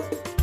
え?